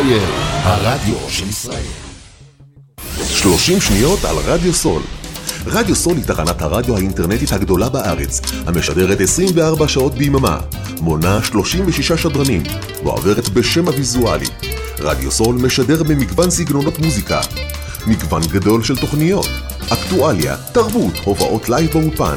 קווייר, הרדיו של ישראל. 30 שניות על רדיו סול. רדיו סול היא תחנת הרדיו האינטרנטית הגדולה בארץ, המשדרת 24 שעות ביממה, מונה 36 שדרנים, ועוברת בשם הוויזואלי. רדיו סול משדר במגוון סגנונות מוזיקה, מגוון גדול של תוכניות, אקטואליה, תרבות, הופעות לייב באולפן,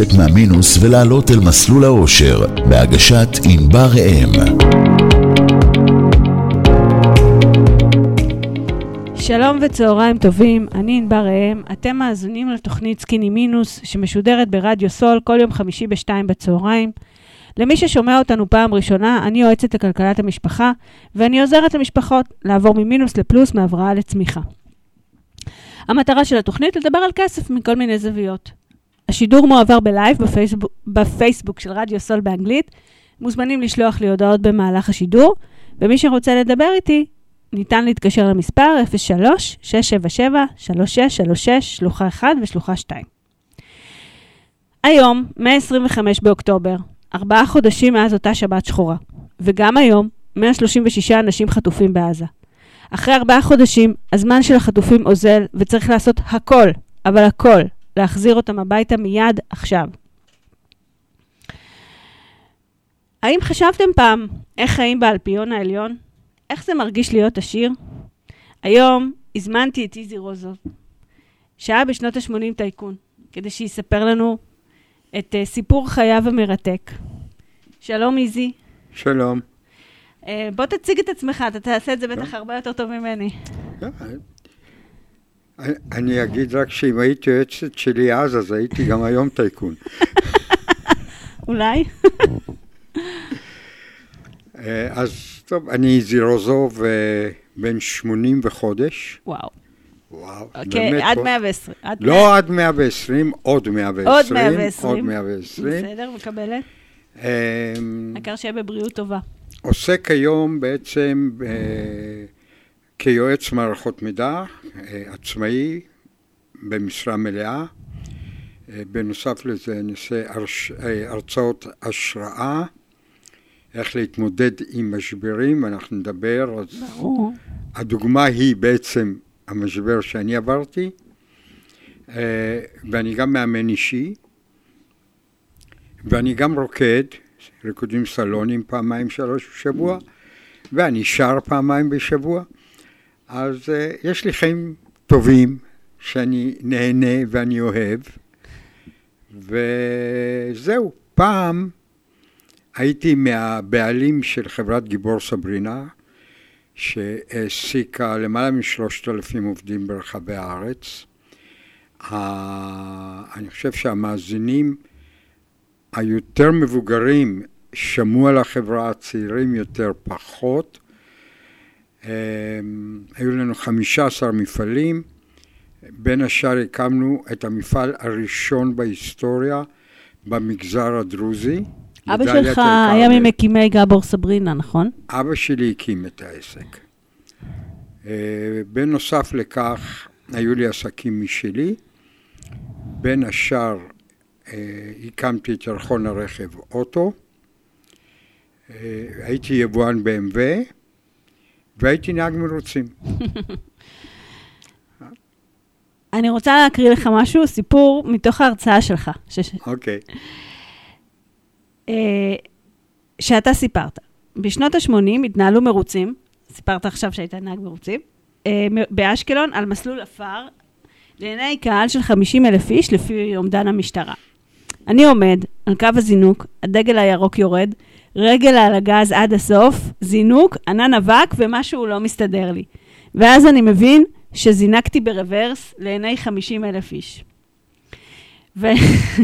לצאת מהמינוס ולעלות אל מסלול האושר, בהגשת ענבר ראם. שלום וצהריים טובים, אני ענבר ראם, אתם מאזינים לתוכנית סקיני מינוס שמשודרת ברדיו סול כל יום חמישי בשתיים בצהריים. למי ששומע אותנו פעם ראשונה, אני יועצת לכלכלת המשפחה ואני עוזרת למשפחות לעבור ממינוס לפלוס, מהבראה לצמיחה. המטרה של התוכנית לדבר על כסף מכל מיני זוויות. השידור מועבר בלייב בפייסבוק, בפייסבוק של רדיו סול באנגלית. מוזמנים לשלוח לי הודעות במהלך השידור, ומי שרוצה לדבר איתי, ניתן להתקשר למספר 03-677-3636, שלוחה 1 ושלוחה 2. היום, 125 באוקטובר, ארבעה חודשים מאז אותה שבת שחורה, וגם היום, 136 אנשים חטופים בעזה. אחרי ארבעה חודשים, הזמן של החטופים אוזל, וצריך לעשות הכל, אבל הכל, להחזיר אותם הביתה מיד עכשיו. האם חשבתם פעם איך חיים באלפיון העליון? איך זה מרגיש להיות עשיר? היום הזמנתי את איזי רוזוב, שהיה בשנות ה-80 טייקון, כדי שיספר לנו את uh, סיפור חייו המרתק. שלום איזי. שלום. Uh, בוא תציג את עצמך, אתה תעשה את זה בטח הרבה יותר טוב ממני. אני אגיד רק שאם הייתי יועצת שלי אז, אז הייתי גם היום טייקון. אולי? אה, אז טוב, אני זירוזוב בן 80 וחודש. וואו. וואו, אוקיי, באמת, עד כל- 120. עד לא עד 120, עוד 120. עוד 120. עוד 120. בסדר, מקבלת. אמ, העיקר שיהיה בבריאות טובה. עוסק היום בעצם אה, כיועץ מערכות מידע, עצמאי, במשרה מלאה. אה, בנוסף לזה הרש- אה, הרצאות השראה, איך להתמודד עם משברים, אנחנו נדבר, אז ברור. הדוגמה היא בעצם המשבר שאני עברתי, אה, ואני גם מאמן אישי, ואני גם רוקד, ריקודים סלונים פעמיים שלוש בשבוע, ואני שר פעמיים בשבוע, אז uh, יש לי חיים טובים שאני נהנה ואני אוהב, וזהו. פעם הייתי מהבעלים של חברת גיבור סברינה, שהעסיקה למעלה משלושת אלפים עובדים ברחבי הארץ. אני חושב שהמאזינים היותר מבוגרים שמעו על החברה, הצעירים יותר פחות. אמ, היו לנו 15 מפעלים, בין השאר הקמנו את המפעל הראשון בהיסטוריה במגזר הדרוזי. אבא שלך. היה ממקימי גבור סברינה, נכון? אבא שלי הקים את העסק. אה, בנוסף לכך, היו לי עסקים משלי. בין השאר, אה, הקמתי את ירחון הרכב אוטו. אה, הייתי יבואן BMW, והייתי נהג מרוצים. אני רוצה להקריא לך משהו, סיפור מתוך ההרצאה שלך, ש... אוקיי. אה, שאתה סיפרת. בשנות ה-80 התנהלו מרוצים, סיפרת עכשיו שהיית נהג מרוצים, אה, באשקלון על מסלול עפר, לעיני קהל של 50 אלף איש לפי אומדן המשטרה. אני עומד על קו הזינוק, הדגל הירוק יורד, רגל על הגז עד הסוף, זינוק, ענן אבק ומשהו לא מסתדר לי. ואז אני מבין שזינקתי ברוורס לעיני 50 אלף איש. ו...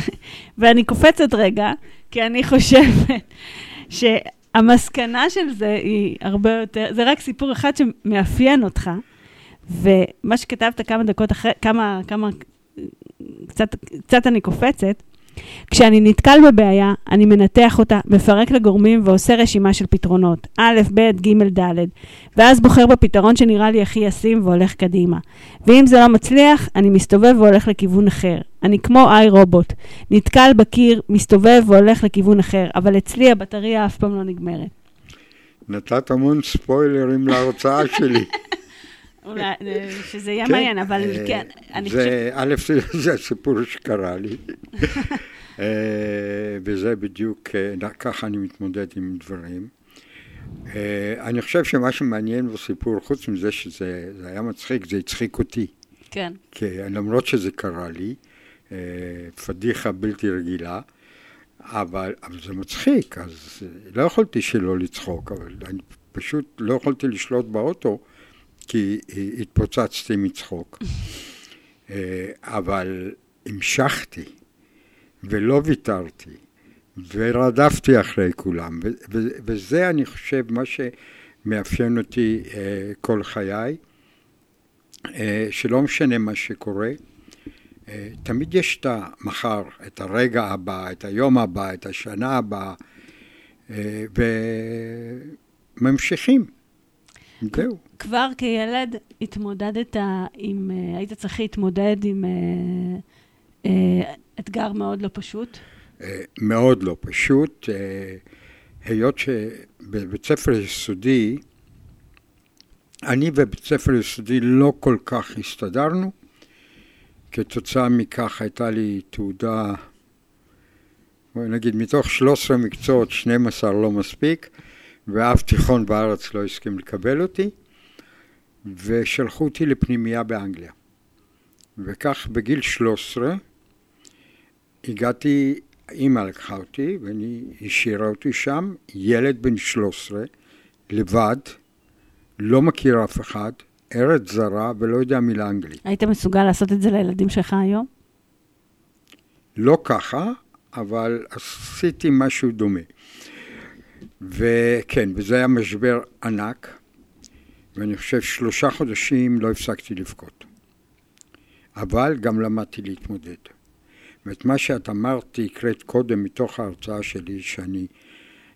ואני קופצת רגע, כי אני חושבת שהמסקנה של זה היא הרבה יותר, זה רק סיפור אחד שמאפיין אותך, ומה שכתבת כמה דקות אחרי, כמה, כמה, קצת, קצת אני קופצת, כשאני נתקל בבעיה, אני מנתח אותה, מפרק לגורמים ועושה רשימה של פתרונות, א', ב', ג', ד', ואז בוחר בפתרון שנראה לי הכי ישים והולך קדימה. ואם זה לא מצליח, אני מסתובב והולך לכיוון אחר. אני כמו איי רובוט, נתקל בקיר, מסתובב והולך לכיוון אחר, אבל אצלי הבטריה אף פעם לא נגמרת. נתת המון ספוילרים להרצאה שלי. אולי, אה, שזה יהיה כן, מעניין, אבל אה, כן, אני חושבת... זה, א', זה, הסיפור שקרה לי. אה, וזה בדיוק, ככה אני מתמודד עם דברים. אני חושב שמה שמעניין בסיפור, חוץ מזה שזה זה היה מצחיק, זה הצחיק אותי. כן. כי למרות שזה קרה לי, פדיחה בלתי רגילה, אבל, אבל זה מצחיק, אז לא יכולתי שלא לצחוק, אבל אני פשוט לא יכולתי לשלוט באוטו, כי התפוצצתי מצחוק. אה, אבל המשכתי, ולא ויתרתי, ורדפתי אחרי כולם, וזה, אני חושב, מה שמאפיין אותי אה, כל חיי. אה, שלא משנה מה שקורה, אה, תמיד יש את המחר, את הרגע הבא, את היום הבא, את השנה הבאה, אה, וממשיכים. זהו. כבר כילד התמודדת עם, אה, היית צריך להתמודד עם אה, אה, אתגר מאוד לא פשוט. מאוד לא פשוט, היות שבבית ספר יסודי, אני ובית ספר יסודי לא כל כך הסתדרנו, כתוצאה מכך הייתה לי תעודה, בואי נגיד, מתוך 13 מקצועות, 12 לא מספיק, ואף תיכון בארץ לא הסכים לקבל אותי, ושלחו אותי לפנימייה באנגליה. וכך בגיל 13 הגעתי, אימא לקחה אותי, ואני השאירה אותי שם, ילד בן 13, לבד, לא מכיר אף אחד, ארץ זרה ולא יודע מילה אנגלית. היית מסוגל לעשות את זה לילדים שלך היום? לא ככה, אבל עשיתי משהו דומה. וכן, וזה היה משבר ענק, ואני חושב שלושה חודשים לא הפסקתי לבכות. אבל גם למדתי להתמודד. ואת מה שאת אמרת, הקראת קודם מתוך ההרצאה שלי, שאני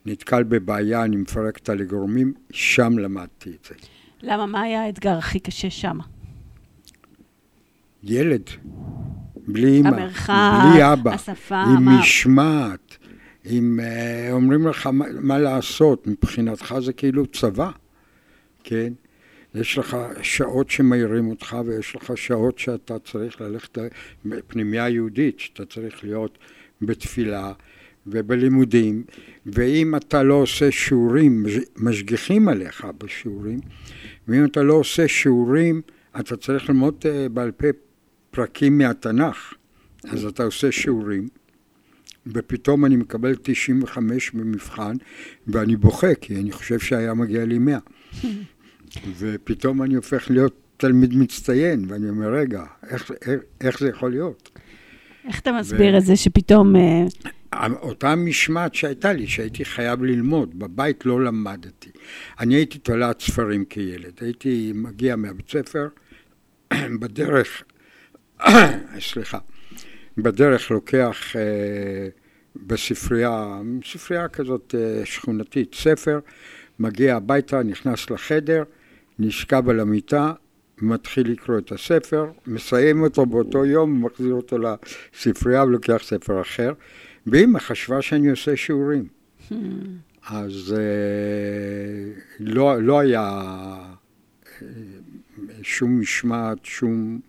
נתקל בבעיה, אני מפרק אותה לגורמים, שם למדתי את זה. למה? מה היה האתגר הכי קשה שם? ילד, בלי אמא, המרחק, בלי אבא, השפה, עם מה- משמעת, עם אה, אומרים לך מה, לעשות, מבחינתך זה כאילו צבא, כן? יש לך שעות שמעירים אותך ויש לך שעות שאתה צריך ללכת לפנימייה יהודית, שאתה צריך להיות בתפילה ובלימודים, ואם אתה לא עושה שיעורים, משגיחים עליך בשיעורים, ואם אתה לא עושה שיעורים, אתה צריך ללמוד אה, בעל פה פרקים מהתנ"ך, אז אתה עושה שיעורים, ופתאום אני מקבל 95 במבחן, ואני בוכה, כי אני חושב שהיה מגיע לי 100. ופתאום אני הופך להיות תלמיד מצטיין, ואני אומר, רגע, איך, איך, איך זה יכול להיות? איך אתה מסביר ו... את זה שפתאום... אה, אותה משמעת שהייתה לי, שהייתי חייב ללמוד, בבית לא למדתי. אני הייתי תולעת ספרים כילד, הייתי מגיע מהבית ספר, בדרך, סליחה, בדרך לוקח אה, בספרייה, ספרייה כזאת אה, שכונתית, ספר, מגיע הביתה, נכנס לחדר, נשכב על המיטה, מתחיל לקרוא את הספר, מסיים אותו באותו יום, מחזיר אותו לספרייה ולוקח ספר אחר. ואימא חשבה שאני עושה שיעורים. Hmm. אז אה, לא, לא היה אה, שום משמעת, שום...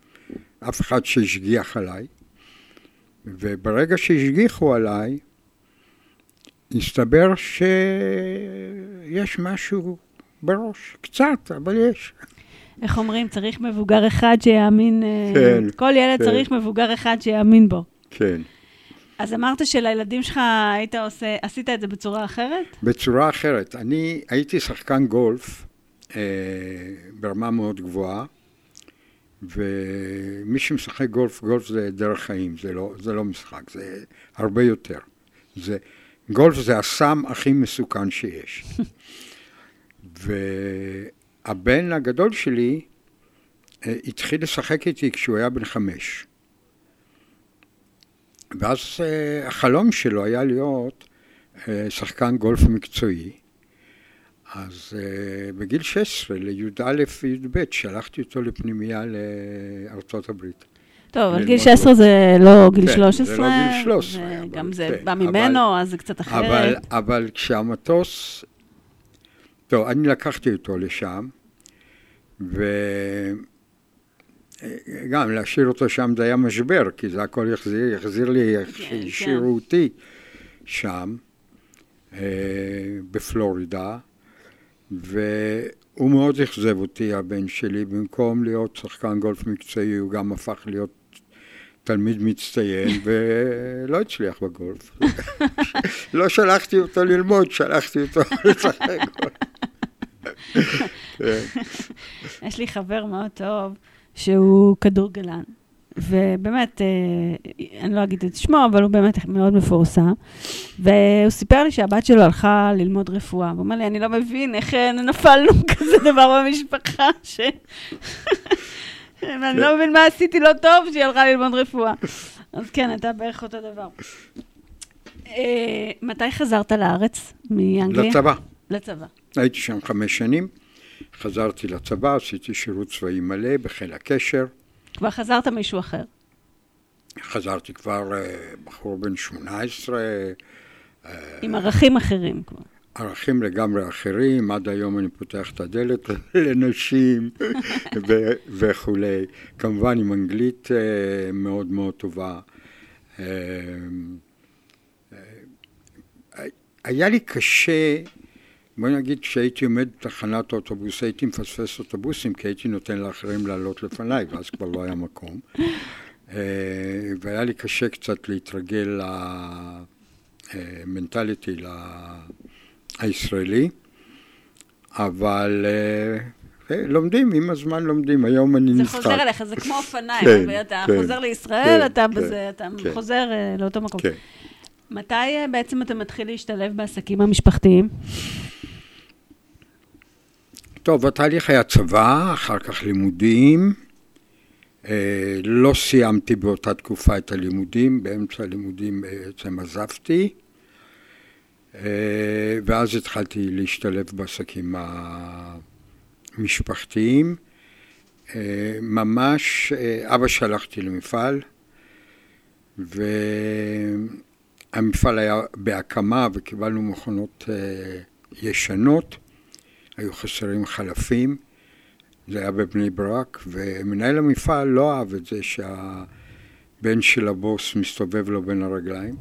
אף אחד שהשגיח עליי. וברגע שהשגיחו עליי, הסתבר שיש משהו בראש, קצת, אבל יש. איך אומרים? צריך מבוגר אחד שיאמין... אה, כן. כל ילד כן. צריך מבוגר אחד שיאמין בו. כן. אז אמרת שלילדים שלך היית עושה, עשית את זה בצורה אחרת? בצורה אחרת. אני הייתי שחקן גולף אה, ברמה מאוד גבוהה, ומי שמשחק גולף, גולף זה דרך חיים, זה לא, זה לא משחק, זה הרבה יותר. זה, גולף זה הסם הכי מסוכן שיש. והבן הגדול שלי אה, התחיל לשחק איתי כשהוא היה בן חמש. ואז uh, החלום שלו היה להיות uh, שחקן גולף מקצועי. אז uh, בגיל 16, לי"א וי"ב, שלחתי אותו לפנימייה לארצות הברית. טוב, אבל גיל 16 זה לא גיל 13. כן, זה לא גיל 13. גם זה כן, בא ממנו, אז זה קצת אחרת. אבל, כשהמטוס... טוב, אני לקחתי אותו לשם, ו... גם להשאיר אותו שם זה היה משבר, כי זה הכל יחזיר, יחזיר לי, כן, השאירו כן. אותי שם, אה, בפלורידה, והוא מאוד אכזב אותי, הבן שלי, במקום להיות שחקן גולף מקצועי, הוא גם הפך להיות תלמיד מצטיין, ולא הצליח בגולף. לא שלחתי אותו ללמוד, שלחתי אותו לשחק גולף. יש לי חבר מאוד טוב. שהוא כדורגלן. ובאמת, אה, אני לא אגיד את שמו, אבל הוא באמת מאוד מפורסם. והוא סיפר לי שהבת שלו הלכה ללמוד רפואה. הוא אומר לי, אני לא מבין איך אה, נפלנו כזה דבר במשפחה, ש... אני לא מבין מה עשיתי לא טוב שהיא הלכה ללמוד רפואה. אז כן, אתה בערך אותו דבר. אה, מתי חזרת לארץ מאנגליה? לצבא. לצבא. הייתי שם חמש שנים. חזרתי לצבא, עשיתי שירות צבאי מלא בחיל הקשר. כבר חזרת מישהו אחר. חזרתי כבר uh, בחור בן 18. Uh, עם ערכים אחרים כבר. ערכים לגמרי אחרים, עד היום אני פותח את הדלת לנשים ו- וכולי. כמובן עם אנגלית uh, מאוד מאוד טובה. Uh, היה לי קשה בוא נגיד כשהייתי עומד בתחנת אוטובוס הייתי מפספס אוטובוסים כי הייתי נותן לאחרים לעלות לפניי ואז כבר לא היה מקום. אה, והיה לי קשה קצת להתרגל למנטליטי הישראלי, אבל אה, אה, לומדים, עם הזמן לומדים, היום אני נבחר. זה חוזר אליך, זה כמו אופניים, כן, אתה כן, חוזר לישראל, כן, אתה כן, בזה, אתה כן. חוזר לאותו מקום. כן. מתי בעצם אתה מתחיל להשתלב בעסקים המשפחתיים? טוב, התהליך היה צבא, אחר כך לימודים. אה, לא סיימתי באותה תקופה את הלימודים, באמצע הלימודים בעצם עזבתי. אה, ואז התחלתי להשתלב בעסקים המשפחתיים. אה, ממש, אבא שלחתי למפעל, והמפעל היה בהקמה וקיבלנו מכונות ישנות. היו חסרים חלפים, זה היה בבני ברק, ומנהל המפעל לא אהב את זה שהבן של הבוס מסתובב לו בין הרגליים.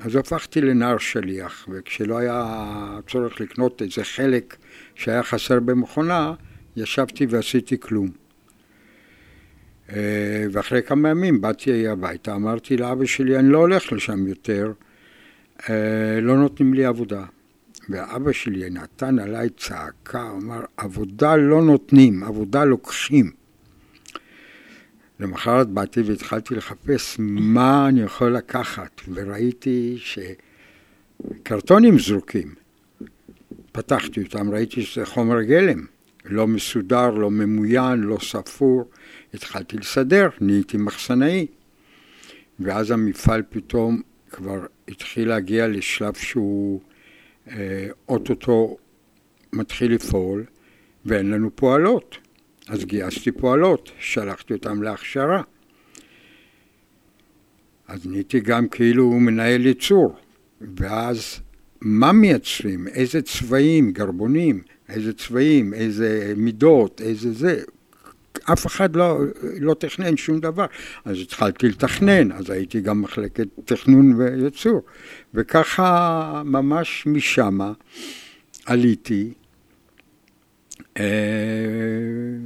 אז הפכתי לנער שליח, וכשלא היה צורך לקנות איזה חלק שהיה חסר במכונה, ישבתי ועשיתי כלום. אה, ואחרי כמה ימים באתי הביתה, אמרתי לאבא שלי, אני לא הולך לשם יותר, אה, לא נותנים לי עבודה. ואבא שלי נתן עליי צעקה, אמר, עבודה לא נותנים, עבודה לוקחים. למחרת באתי והתחלתי לחפש מה אני יכול לקחת, וראיתי שקרטונים זרוקים. פתחתי אותם, ראיתי שזה חומר גלם, לא מסודר, לא ממוין, לא ספור. התחלתי לסדר, נהייתי מחסנאי. ואז המפעל פתאום כבר התחיל להגיע לשלב שהוא אוטוטו מתחיל לפעול, ואין לנו פועלות. אז גייסתי פועלות, שלחתי אותן להכשרה. אז נהייתי גם כאילו מנהל ייצור, ואז מה מייצרים, איזה צבעים, גרבונים, איזה צבעים, איזה מידות, איזה זה, אף אחד לא, לא תכנן שום דבר. אז התחלתי לתכנן, אז הייתי גם מחלקת תכנון וייצור. וככה ממש משמה עליתי, אה,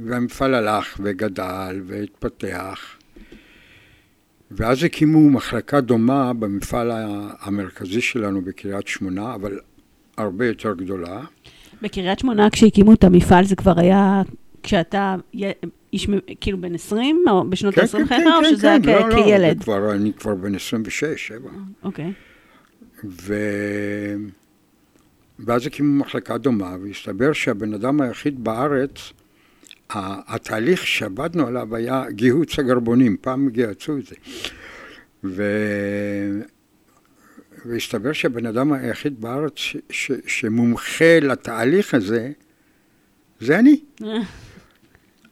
והמפעל הלך וגדל והתפתח. ואז הקימו מחלקה דומה במפעל המרכזי שלנו בקריית שמונה, אבל הרבה יותר גדולה. בקריית שמונה, כשהקימו את המפעל, זה כבר היה כשאתה איש, כאילו בן 20, או בשנות כן, ה-20 כן, לחייך, כן, או כן, שזה היה כן, כ- לא, לא, כילד? כבר, אני כבר בן 26, 7. אוקיי. ו... ואז הקימו מחלקה דומה, והסתבר שהבן אדם היחיד בארץ, התהליך שעבדנו עליו היה גיהוץ הגרבונים, פעם גייצו את זה. ו... והסתבר שהבן אדם היחיד בארץ ש... ש... שמומחה לתהליך הזה, זה אני.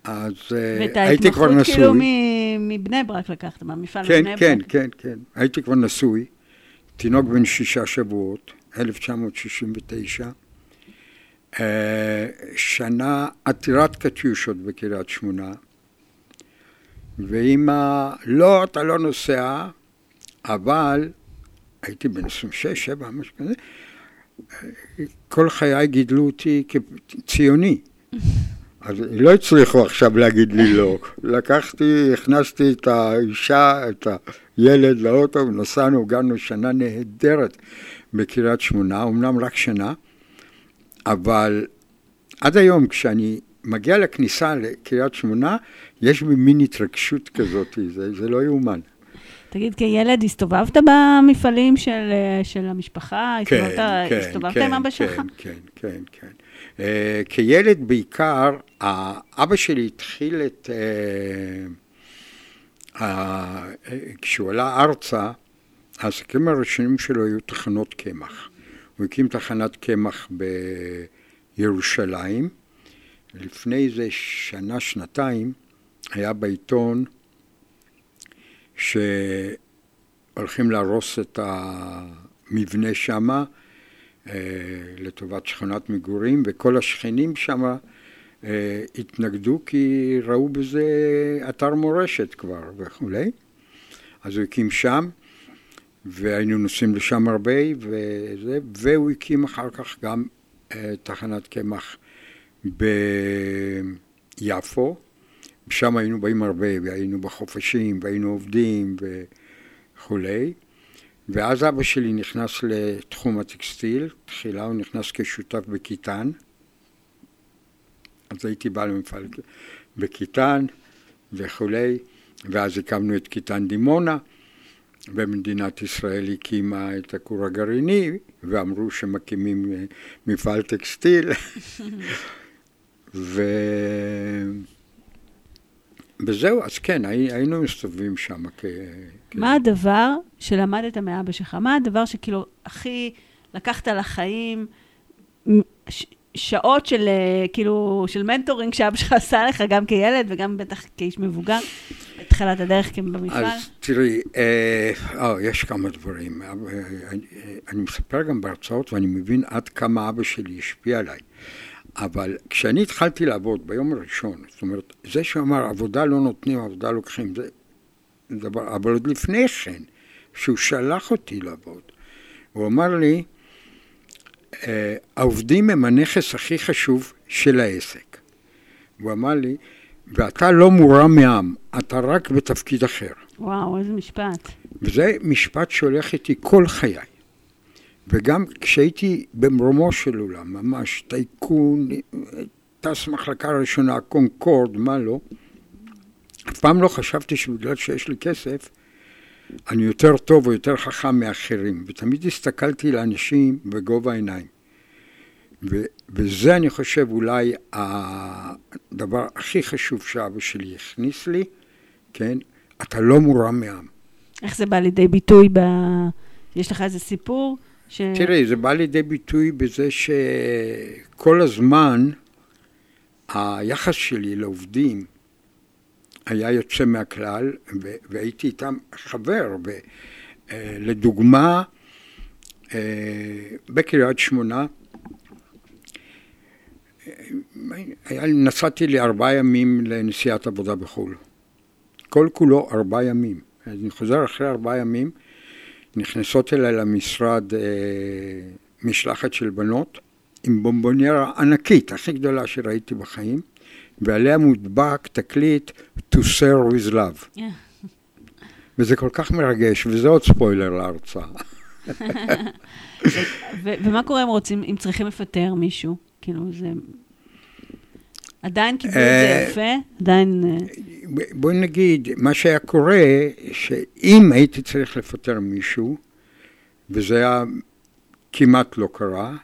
אז אה, ואת הייתי כבר ההתמחות נשוי. כאילו מ- מבני ברק לקחת, מהמפעל כן, בבני כן, ברק. כן, כן. הייתי כבר נשוי, תינוק בן שישה שבועות, 1969. אה, שנה עתירת קטיושות בקריית שמונה, ואימא, לא, אתה לא נוסע, אבל הייתי בן 26, 7, משהו כזה, כל חיי גידלו אותי כציוני. אז לא הצליחו עכשיו להגיד לי לא. לקחתי, הכנסתי את האישה, את הילד לאוטו, ונסענו, הגענו שנה נהדרת בקריית שמונה, אמנם רק שנה, אבל עד היום כשאני מגיע לכניסה לקריית שמונה, יש בי מין התרגשות כזאת, זה, זה לא יאומן. תגיד, כילד הסתובבת במפעלים של, של המשפחה? הסתובבת, הסתובבת עם אבא שלך? כן, כן, כן, כן. כילד בעיקר, אבא שלי התחיל את... Uh, uh, כשהוא עלה ארצה, העסקים הראשונים שלו היו תחנות קמח. הוא הקים תחנת קמח בירושלים. לפני איזה שנה, שנתיים, היה בעיתון שהולכים להרוס את המבנה שמה אה, לטובת שכונת מגורים, וכל השכנים שמה אה, התנגדו כי ראו בזה אתר מורשת כבר וכולי. אז הוא הקים שם, והיינו נוסעים לשם הרבה, וזה, והוא הקים אחר כך גם אה, תחנת קמח ביפו. שם היינו באים הרבה, והיינו בחופשים, והיינו עובדים וכולי. ואז אבא שלי נכנס לתחום הטקסטיל, תחילה הוא נכנס כשותף בקיטן. אז הייתי בא למפעל בקיטן וכולי, ואז הקמנו את קיטן דימונה, ומדינת ישראל הקימה את הכור הגרעיני, ואמרו שמקימים אה, מפעל טקסטיל. ו... וזהו, אז כן, הי- היינו מסתובבים שם כ... כ- מה הדבר שלמדת מאבא שלך? מה הדבר שכאילו הכי לקחת לחיים, ש- שעות של אה, כאילו, של מנטורינג שאבא שלך עשה לך, גם כילד וגם בטח כאיש מבוגר, בתחילת הדרך במפעל? אז תראי, אה, אה, יש כמה דברים. אה, אני, אני מספר גם בהרצאות ואני מבין עד כמה אבא שלי השפיע עליי. אבל כשאני התחלתי לעבוד ביום הראשון, זאת אומרת, זה שאמר עבודה לא נותנים, עבודה לוקחים, זה דבר, אבל עוד לפני כן, שהוא שלח אותי לעבוד, הוא אמר לי, "אה, העובדים הם הנכס הכי חשוב של העסק. הוא אמר לי, ואתה לא מורם מעם, אתה רק בתפקיד אחר. וואו, איזה משפט. וזה משפט שהולך איתי כל חיי. וגם כשהייתי במרומו של עולם, ממש טייקון, טס מחלקה ראשונה, קונקורד, מה לא, אף פעם לא חשבתי שבגלל שיש לי כסף, אני יותר טוב או יותר חכם מאחרים. ותמיד הסתכלתי לאנשים בגובה העיניים. ו- וזה, אני חושב, אולי הדבר הכי חשוב שאבא שלי הכניס לי, כן? אתה לא מורם מעם. איך זה בא לידי ביטוי ב... יש לך איזה סיפור? ש... תראי, זה בא לידי ביטוי בזה שכל הזמן היחס שלי לעובדים היה יוצא מהכלל, והייתי איתם חבר. אה, לדוגמה, אה, בקריית שמונה, אה, היה, נסעתי לארבעה ימים לנסיעת עבודה בחו"ל. כל כולו ארבעה ימים. אז אני חוזר אחרי ארבעה ימים, נכנסות אליי למשרד אה, משלחת של בנות עם בומבוניירה ענקית, הכי גדולה שראיתי בחיים, ועליה מודבק תקליט To Serve with Love. וזה כל כך מרגש, וזה עוד ספוילר להרצאה. ומה קורה אם רוצים, אם צריכים לפטר מישהו? כאילו, זה... עדיין קיבלו את אה, זה יפה? עדיין... אה, בואי נגיד, מה שהיה קורה, שאם הייתי צריך לפטר מישהו, וזה היה כמעט לא קרה,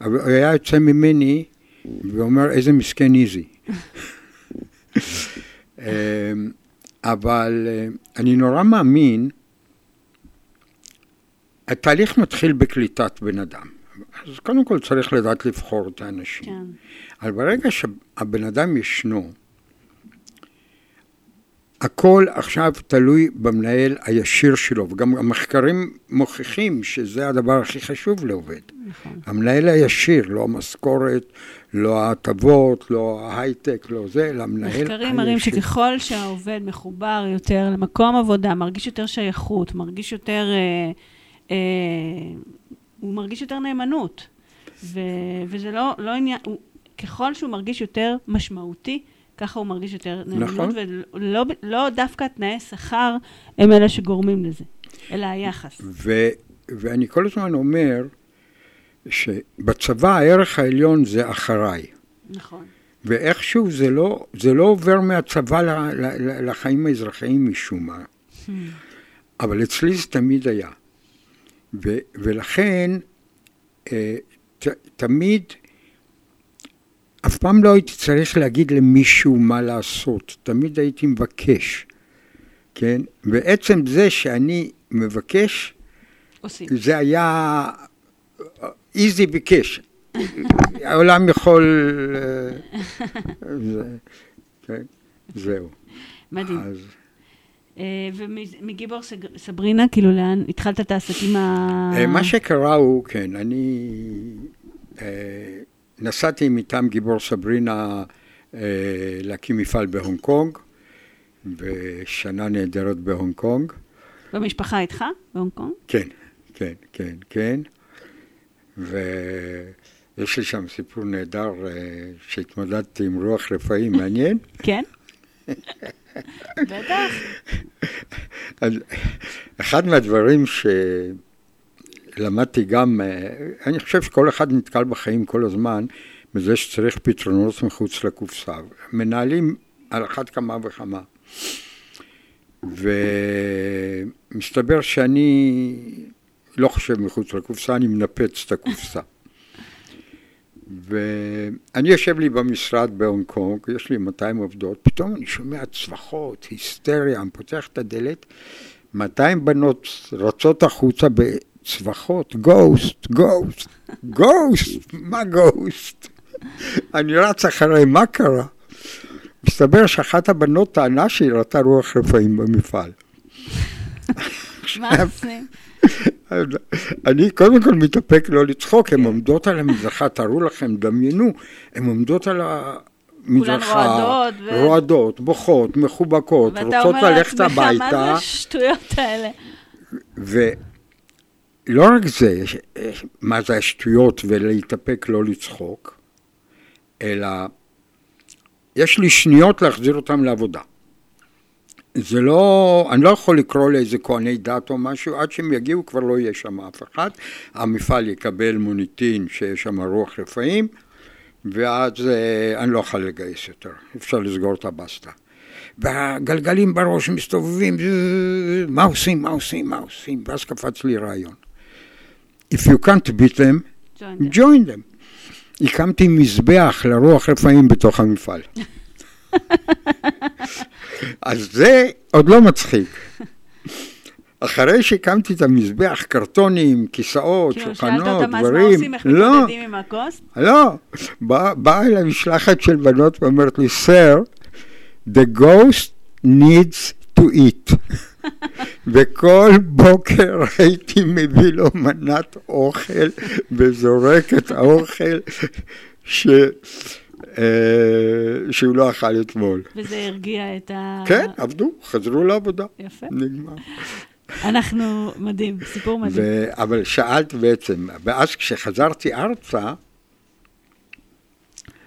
אבל היה יוצא ממני ואומר, איזה מסכן איזי. אמ, אבל אה, אני נורא מאמין, התהליך מתחיל בקליטת בן אדם. אז קודם כל צריך לדעת לבחור את האנשים. כן. אבל ברגע שהבן אדם ישנו, הכל עכשיו תלוי במנהל הישיר שלו, וגם המחקרים מוכיחים שזה הדבר הכי חשוב לעובד. נכון. המנהל הישיר, לא המשכורת, לא ההטבות, לא ההייטק, לא זה, אלא הישיר. מחקרים מראים שככל שהעובד מחובר יותר למקום עבודה, מרגיש יותר שייכות, מרגיש יותר... אה, אה, הוא מרגיש יותר נאמנות. ו, וזה לא, לא עניין... הוא, ככל שהוא מרגיש יותר משמעותי, ככה הוא מרגיש יותר נאמנות, נכון. ולא לא דווקא תנאי שכר הם אלה שגורמים לזה, אלא היחס. ו, ואני כל הזמן אומר שבצבא הערך העליון זה אחריי. נכון. ואיכשהו זה לא, זה לא עובר מהצבא לחיים האזרחיים משום מה. אבל אצלי זה תמיד היה. ו, ולכן, אה, ת, תמיד, אף פעם לא הייתי צריך להגיד למישהו מה לעשות, תמיד הייתי מבקש, כן? ועצם זה שאני מבקש, עושים. זה היה איזי ביקש. העולם יכול... אה, זה- כן, זהו. מדהים. אז אה, ומגיבור סברינה, כאילו, לאן התחלת את העסקים ה... אה, מה שקרה הוא, כן, אני נסעתי מטעם גיבור סברינה להקים מפעל בהונג קונג, ושנה נהדרת בהונג קונג. במשפחה איתך, בהונג קונג? כן, כן, כן, כן. ויש לי שם סיפור נהדר אה, שהתמודדתי עם רוח רפאים, מעניין? כן? בטח. אחד מהדברים שלמדתי גם, אה, אני חושב שכל אחד נתקל בחיים כל הזמן, בזה שצריך פתרונות מחוץ לקופסה. מנהלים על אחת כמה וכמה. ומסתבר שאני לא חושב מחוץ לקופסה, אני מנפץ את הקופסה. ואני יושב לי במשרד בהונג קונג, יש לי 200 עובדות, פתאום אני שומע צווחות, היסטריה, אני פותח את הדלת, 200 בנות רצות החוצה בצווחות, גוסט, גוסט, גוסט, מה גוסט? אני רץ אחרי, מה קרה? מסתבר שאחת הבנות טענה שהיא ראתה רוח רפאים במפעל. מה עושים? אני קודם כל מתאפק לא לצחוק, הן עומדות על המדרכה, תארו לכם, דמיינו, הן עומדות על המדרכה, רועדות ו- רועדות, בוכות, מחובקות, ואתה רוצות אומר ללכת לעצמך, מה זה הביתה, השטויות האלה? לא רק זה, מה זה השטויות ולהתאפק לא לצחוק, אלא יש לי שניות להחזיר אותם לעבודה. זה לא, אני לא יכול לקרוא לאיזה כהני דת או משהו, עד שהם יגיעו כבר לא יהיה שם אף אחד. המפעל יקבל מוניטין שיש שם רוח רפאים, ואז אה, אני לא יכול לגייס יותר, אפשר לסגור את הבסטה. והגלגלים בראש מסתובבים, מה עושים, מה עושים, מה עושים, ואז קפץ לי רעיון. If you can't beat them, Join them. join them. הקמתי מזבח לרוח רפאים בתוך המפעל. אז זה עוד לא מצחיק. אחרי שהקמתי את המזבח, קרטונים, כיסאות, כאילו, שאלת שולחנות, אותם אז מה דברים, עושים, איך לא, מתמודדים עם הכוס? לא, בא- באה אליי משלחת של בנות ואומרת לי, סר, the ghost needs to eat. וכל בוקר הייתי מביא לו מנת אוכל וזורק את האוכל ש... אה, שהוא לא אכל אתמול. וזה הרגיע את ה... כן, עבדו, חזרו לעבודה, יפה. נגמר. אנחנו, מדהים, סיפור מדהים. ו... אבל שאלת בעצם, ואז כשחזרתי ארצה,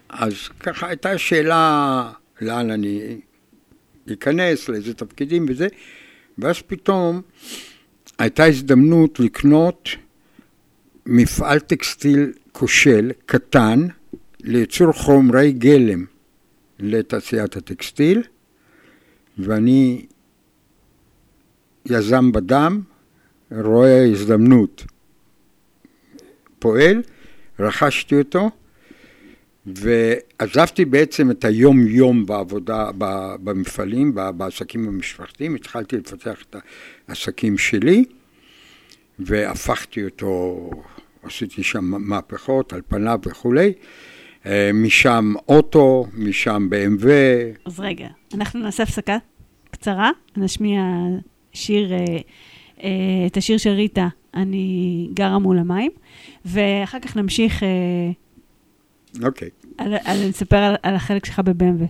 אז ככה הייתה שאלה לאן אני אכנס, לאיזה תפקידים וזה, ואז פתאום הייתה הזדמנות לקנות מפעל טקסטיל כושל, קטן, לייצור חומרי גלם לתעשיית הטקסטיל, ואני יזם בדם, רואה הזדמנות, פועל, רכשתי אותו, ועזבתי בעצם את היום-יום בעבודה, במפעלים, בעסקים המשפחתיים, התחלתי לפתח את העסקים שלי, והפכתי אותו, עשיתי שם מהפכות על פניו וכולי, משם אוטו, משם BMW, אז רגע, אנחנו נעשה הפסקה קצרה, נשמיע שיר, אה, אה, את השיר של ריטה, אני גרה מול המים, ואחר כך נמשיך, אה, אוקיי. על, על, נספר על, על החלק שלך ב-BMW.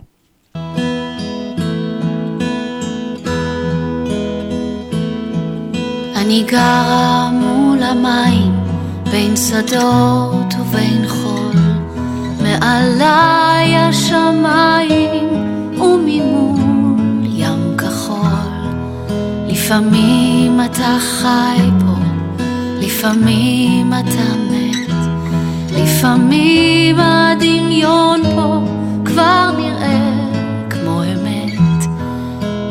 אני גרה מול המים, בין שדות ובין חול, מעליי השמיים וממול ים כחול. לפעמים אתה חי פה, לפעמים אתה מת, לפעמים הדמיון פה כבר נראה כמו אמת.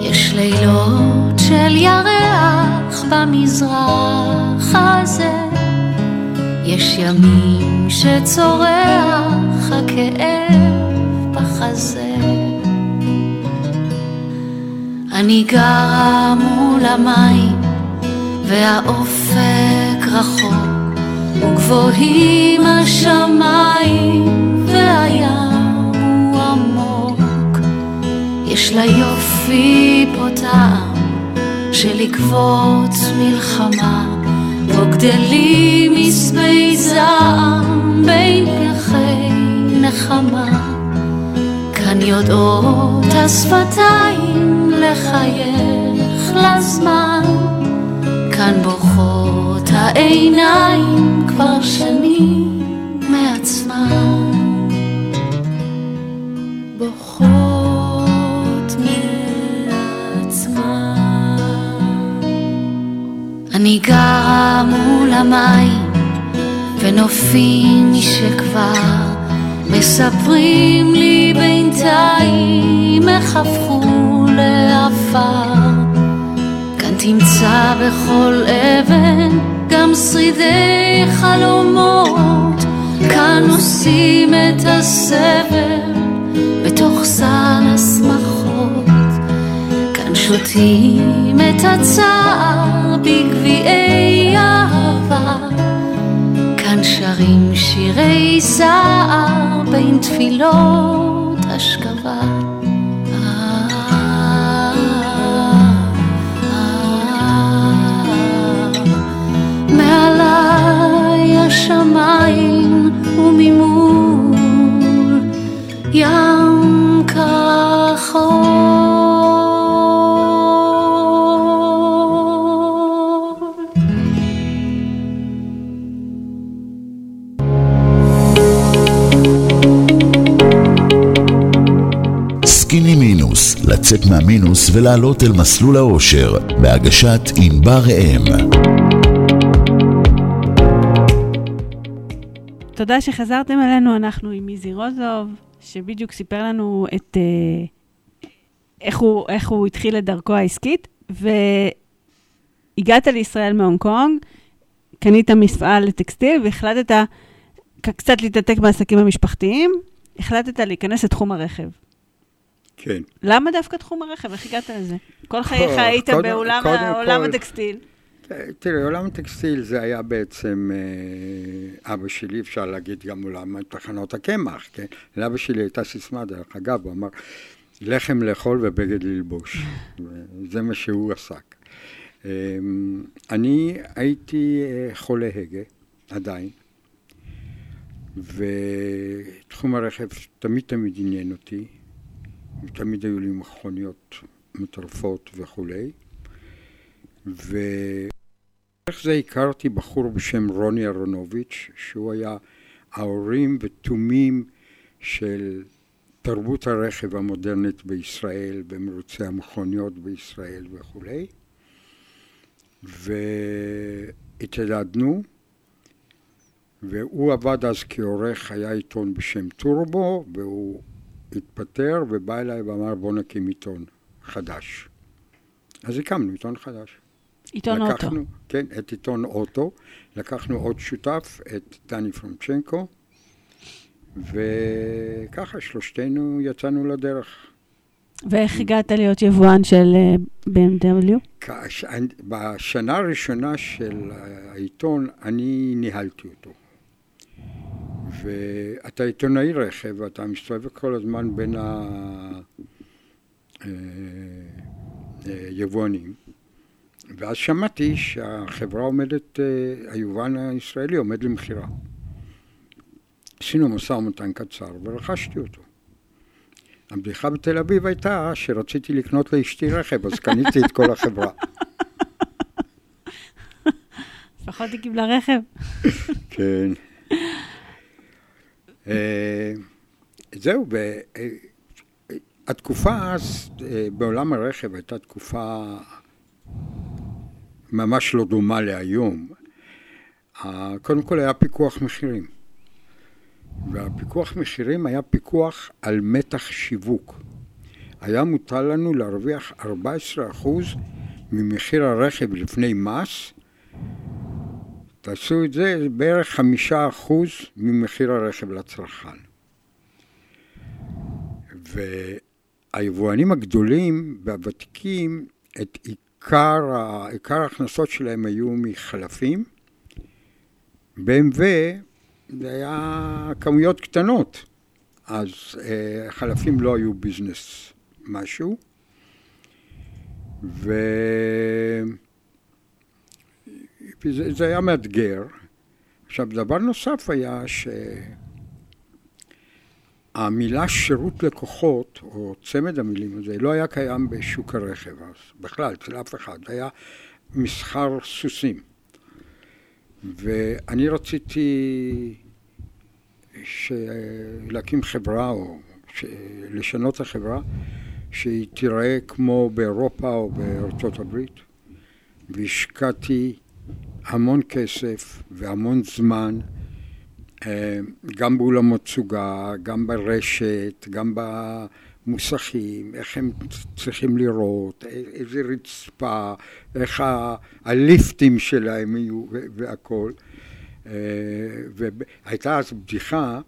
יש לילות של ירח במזרח הזה, יש ימים שצורח הכאב בחזה. אני גרה מול המים, והאופק רחוק, וגבוהים השמיים, והים הוא עמוק. יש לה יופי פה טעם של לקבוץ מלחמה, בו גדלים עשבי זעם בין פרחי נחמה. כאן יודעות השפתיים לחייך לזמן, כאן בוכות העיניים כבר שנים מעצמן. בוכות מעצמן. אני גרה מול המים, ונופים שכבר מספרים לי בינתיים איך הפכו לעפר. כאן תמצא בכל אבן גם שרידי חלומות, כאן עושים את הסבל בתוך סל השמחות. כאן שותים את הצער בגביעי אהבה, שרים שירי זער בין תפילות. מעליי השמיים וממול ים כחול. סקיני מינוס, לצאת מהמינוס ולעלות אל מסלול האושר, בהגשת ענבר ראם. תודה שחזרתם אלינו, אנחנו עם איזי רוזוב, שבדיוק סיפר לנו את... אה, איך הוא, איך הוא התחיל את דרכו העסקית, והגעת לישראל מהונג קונג, קנית מפעל לטקסטיל והחלטת קצת להתעתק מהעסקים המשפחתיים, החלטת להיכנס לתחום הרכב. כן. למה דווקא תחום הרכב? איך הגעת לזה? כל חייך היית בעולם כל- הטקסטיל. תראי, עולם הטקסטיל זה היה בעצם אה, אבא שלי, אפשר להגיד גם עולם תחנות הקמח, כן? לאבא שלי הייתה סיסמה, דרך אגב, הוא אמר, לחם לאכול ובגד ללבוש. זה מה שהוא עסק. אה, אני הייתי אה, חולה הגה, עדיין, ותחום הרכב תמיד תמיד עניין אותי, תמיד היו לי מכוניות מטורפות וכולי. ו... איך זה הכרתי בחור בשם רוני אהרונוביץ', שהוא היה ההורים ותומים של תרבות הרכב המודרנית בישראל, במרוצי המכוניות בישראל וכולי. והתיידדנו, והוא עבד אז כעורך, היה עיתון בשם טורבו, והוא התפטר ובא אליי ואמר בוא נקים עיתון חדש. אז הקמנו עיתון חדש. עיתון אוטו. לקחנו, כן, את עיתון אוטו, לקחנו עוד שותף, את דני פרמצ'נקו, וככה שלושתנו יצאנו לדרך. ואיך הגעת להיות יבואן של אה, BMW? כאש, בשנה הראשונה של העיתון אני ניהלתי אותו. ואתה עיתונאי רכב, ואתה מסתובב כל הזמן בין היבואנים. ואז שמעתי שהחברה עומדת, אה, היובן הישראלי עומד למכירה. עשינו משא ומתן קצר ורכשתי אותו. הבדיחה בתל אביב הייתה שרציתי לקנות לאשתי רכב, אז קניתי את כל החברה. לפחות היא קיבלה רכב. כן. אה, זהו, אה, התקופה אז אה, בעולם הרכב הייתה תקופה ממש לא דומה להיום. קודם כל היה פיקוח מחירים. והפיקוח מחירים היה פיקוח על מתח שיווק. היה מותר לנו להרוויח 14% ממחיר הרכב לפני מס, תעשו את זה, זה בערך חמישה אחוז ממחיר הרכב לצרכן. והיבואנים הגדולים והוותיקים, את עיקר, עיקר ההכנסות שלהם היו מחלפים. BMW זה היה כמויות קטנות, אז אה, חלפים לא היו ביזנס משהו. ו... וזה זה היה מאתגר. עכשיו, דבר נוסף היה שהמילה שירות לקוחות, או צמד המילים הזה, לא היה קיים בשוק הרכב אז, בכלל, אצל אף אחד. זה היה מסחר סוסים. ואני רציתי ש... להקים חברה, או ש... לשנות את החברה, שהיא תיראה כמו באירופה או בארצות הברית. והשקעתי המון כסף והמון זמן, אה, גם באולמות תצוגה, גם ברשת, גם במוסכים, איך הם צריכים לראות, איזה רצפה, איך ה- הליפטים שלהם יהיו ו- והכל. אה, והייתה אז בדיחה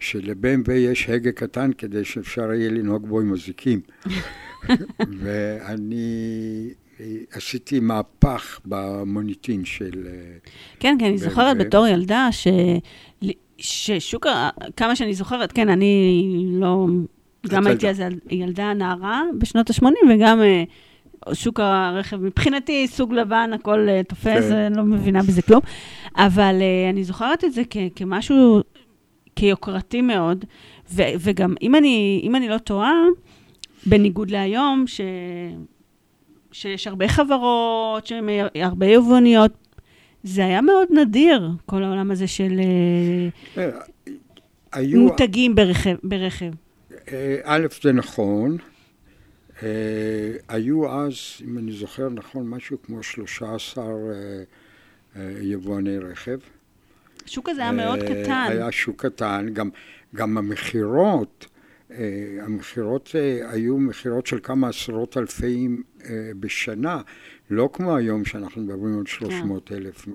של-BMW יש הגה קטן כדי שאפשר יהיה לנהוג בו עם אזיקים. ואני עשיתי מהפך במוניטין של... אה, כן, כן, אני זוכרת בתור ילדה ש... ששוק, כמה שאני זוכרת, כן, אני לא... גם הייתי. אז ילדה נערה בשנות ה-80, וגם אה, שוק הרכב, מבחינתי סוג לבן, הכל אה, תופס, כן. אני לא מבינה בזה כלום. אבל אני זוכרת את זה כ- כמשהו, כיוקרתי מאוד, ו- וגם, אם אני, אם אני לא טועה, בניגוד להיום, ש... שיש הרבה חברות, שהן הרבה יבואניות, זה היה מאוד נדיר, כל העולם הזה של אה, אה, היו, מותגים ברכב. ברכב. אה, א', זה נכון. אה, היו אז, אם אני זוכר נכון, משהו כמו 13 יבואני רכב. השוק הזה היה מאוד קטן. היה שוק קטן, גם, גם המכירות, המכירות היו מכירות של כמה עשרות אלפים בשנה, לא כמו היום שאנחנו מדברים על 300 כן. אלף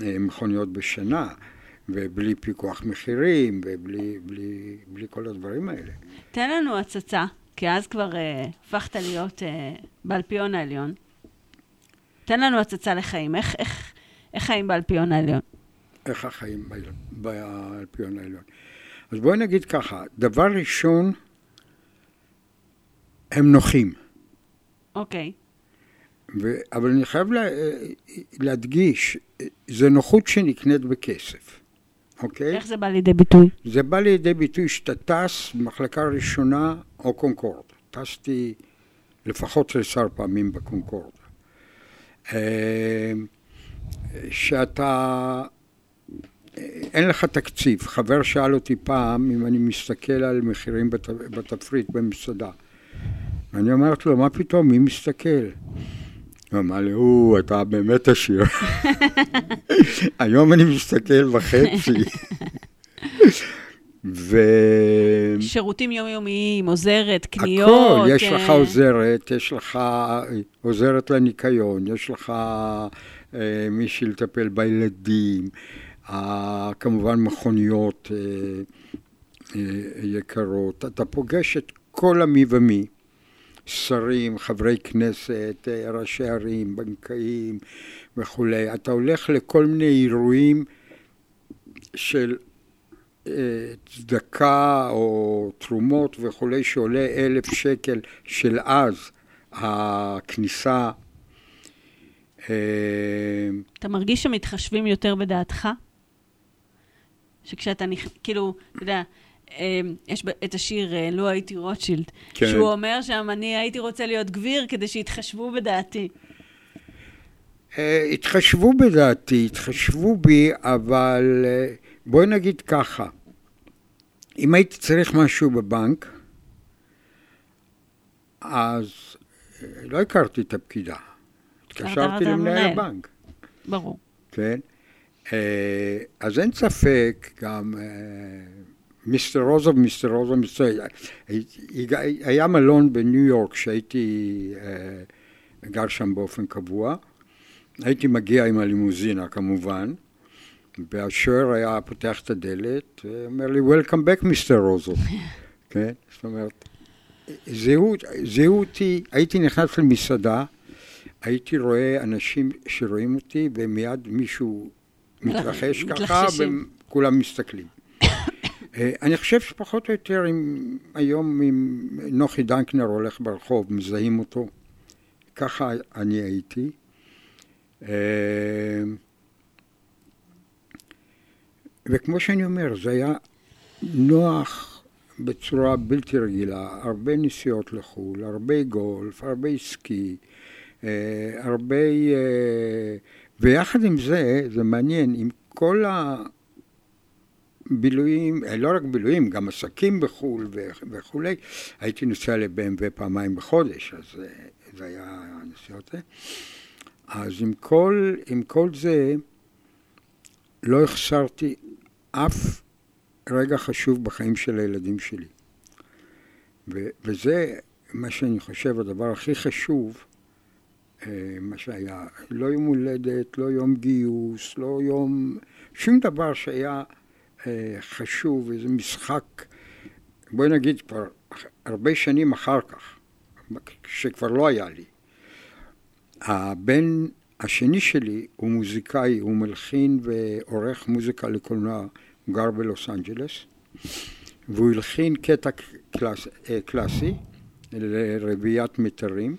מכוניות בשנה. ובלי פיקוח מחירים, ובלי בלי, בלי כל הדברים האלה. תן לנו הצצה, כי אז כבר uh, הפכת להיות uh, באלפיון העליון. תן לנו הצצה לחיים. איך, איך, איך חיים באלפיון העליון? איך החיים באלפיון העליון? אז בואי נגיד ככה, דבר ראשון, הם נוחים. אוקיי. ו... אבל אני חייב לה... להדגיש, זה נוחות שנקנית בכסף. אוקיי? איך זה בא לידי ביטוי? זה בא לידי ביטוי שאתה טס במחלקה ראשונה או קונקורד. טסתי לפחות עשר פעמים בקונקורד. אה, שאתה, אין לך תקציב. חבר שאל אותי פעם אם אני מסתכל על מחירים בת, בתפריט במסעדה. ואני אמרתי לו, מה פתאום, מי מסתכל? הוא אמר לי, או, אתה באמת עשיר. היום אני מסתכל בחצי. ו... שירותים יומיומיים, עוזרת, קניות. הכל, יש לך אה, עוזרת, יש לך עוזרת לניקיון, יש לך אה, מישהי לטפל בילדים, אה, כמובן מכוניות אה, אה, יקרות. אתה פוגש את כל המי ומי. שרים, חברי כנסת, אה, ראשי ערים, בנקאים וכולי. אתה הולך לכל מיני אירועים של צדקה או תרומות וכולי, שעולה אלף שקל של אז, הכניסה. אתה מרגיש שמתחשבים יותר בדעתך? שכשאתה, נכ... כאילו, אתה יודע, אמ, יש את השיר אה, "לו הייתי רוטשילד", כן. שהוא אומר שם, אני הייתי רוצה להיות גביר כדי שיתחשבו בדעתי. אה, התחשבו בדעתי, התחשבו בי, אבל אה, בואי נגיד ככה, אם הייתי צריך משהו בבנק, אז לא הכרתי את הפקידה. התקשרתי למנהל הבנק. ברור. כן? אז אין ספק, גם מיסטר רוזה ומיסטר רוזה ומיסטר... היה מלון בניו יורק שהייתי אה, גר שם באופן קבוע. הייתי מגיע עם הלימוזינה כמובן, והשוער היה פותח את הדלת ואומר לי Welcome back מיסטר רוזו. כן? זאת אומרת, זיהו אותי, הייתי נכנס למסעדה, הייתי רואה אנשים שרואים אותי ומיד מישהו מתרחש ככה וכולם מסתכלים. אה, אני חושב שפחות או יותר אם היום אם נוחי דנקנר הולך ברחוב, מזהים אותו, ככה אני הייתי. אה, וכמו שאני אומר, זה היה נוח בצורה בלתי רגילה, הרבה נסיעות לחו"ל, הרבה גולף, הרבה סקי, אה, הרבה... ויחד עם זה, זה מעניין, עם כל ה... בילויים, אה, לא רק בילויים, גם עסקים בחו"ל וכולי. הייתי נוסע ל-BMW פעמיים בחודש, אז אה, זה היה הנסיעות האלה. אז עם כל, עם כל זה, לא החסרתי אף רגע חשוב בחיים של הילדים שלי. ו- וזה מה שאני חושב, הדבר הכי חשוב, מה שהיה, לא יום הולדת, לא יום גיוס, לא יום, שום דבר שהיה אה, חשוב, איזה משחק, בואי נגיד כבר הרבה שנים אחר כך, שכבר לא היה לי. הבן השני שלי הוא מוזיקאי, הוא מלחין ועורך מוזיקה לקולנוע, הוא גר בלוס אנג'לס, והוא הלחין קטע קלאס, אה, קלאסי לרביעיית מיתרים,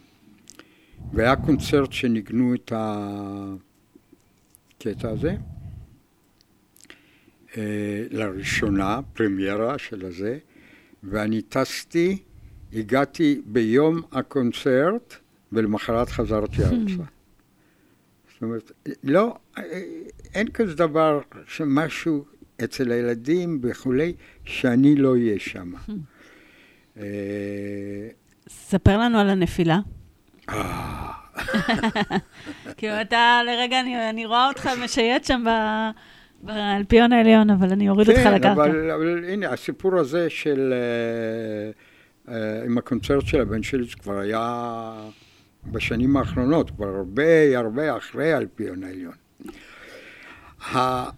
והיה קונצרט שניגנו את הקטע הזה. אה, לראשונה, פרמיירה של הזה, ואני טסתי, הגעתי ביום הקונצרט, ולמחרת חזרתי ארצה. זאת אומרת, לא, אין כזה דבר שמשהו אצל הילדים וכולי, שאני לא אהיה שם. אה, ספר לנו על הנפילה. אה, כאילו, אתה, לרגע, אני, אני רואה אותך משייט שם ב... באלפיון העליון, אבל אני אוריד אותך כן, לקרקע. אבל, אבל הנה, הסיפור הזה של... אה, אה, עם הקונצרט של הבן שלי, כבר היה בשנים האחרונות, כבר הרבה הרבה אחרי האלפיון העליון.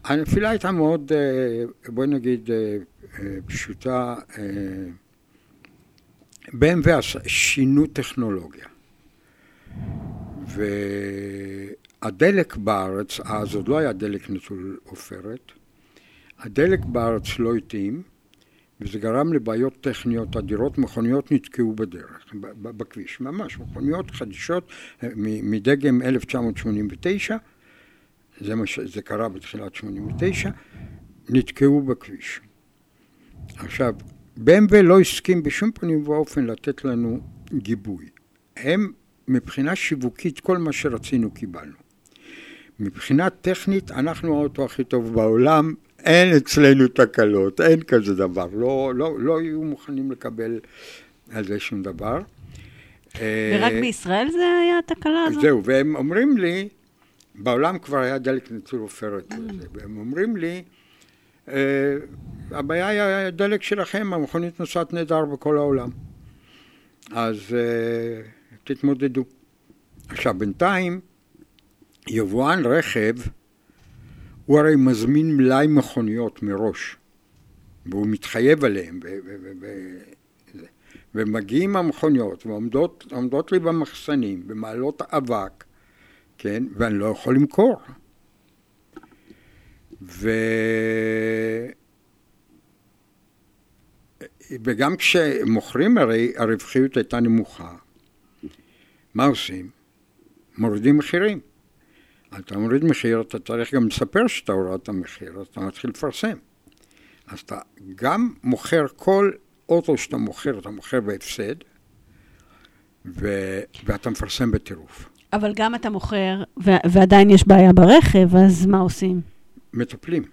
הנפילה הייתה מאוד, בואי נגיד, פשוטה. BMW שינו טכנולוגיה. והדלק בארץ, אז עוד לא היה דלק נטול עופרת, הדלק בארץ לא התאים, וזה גרם לבעיות טכניות אדירות, מכוניות נתקעו בדרך, בכביש, ממש, מכוניות חדישות אה, מדגם 1989, זה, מה. זה קרה בתחילת 89, נתקעו בכביש. עכשיו, BMW לא הסכים בשום פנים ואופן לתת לנו גיבוי. הם, מבחינה שיווקית, כל מה שרצינו קיבלנו. מבחינה טכנית, אנחנו האוטו הכי טוב בעולם, אין אצלנו תקלות, אין כזה דבר. לא, לא, לא יהיו מוכנים לקבל על זה שום דבר. ורק אה, בישראל זה היה התקלה הזאת? זהו, והם אומרים לי, בעולם כבר היה דלק ניצול עופרת, וזה, והם אומרים לי, אה, הבעיה היא הדלק שלכם, המכונית נוסעת נהדר בכל העולם. אז אה, תתמודדו. עכשיו, בינתיים, יבואן רכב, הוא הרי מזמין מלאי מכוניות מראש, והוא מתחייב זה. ומגיעים המכוניות, ועומדות עומדות לי במחסנים, במעלות אבק, כן, ואני לא יכול למכור. ו... וגם כשמוכרים הרי הרווחיות הייתה נמוכה. מה עושים? מורידים מחירים. אתה מוריד מחיר, אתה צריך גם לספר שאתה הורדת מחיר, אתה מתחיל לפרסם. אז אתה גם מוכר כל אוטו שאתה מוכר, אתה מוכר בהפסד, ו... ואתה מפרסם בטירוף. אבל גם אתה מוכר, ו- ועדיין יש בעיה ברכב, אז מה עושים? מטפלים,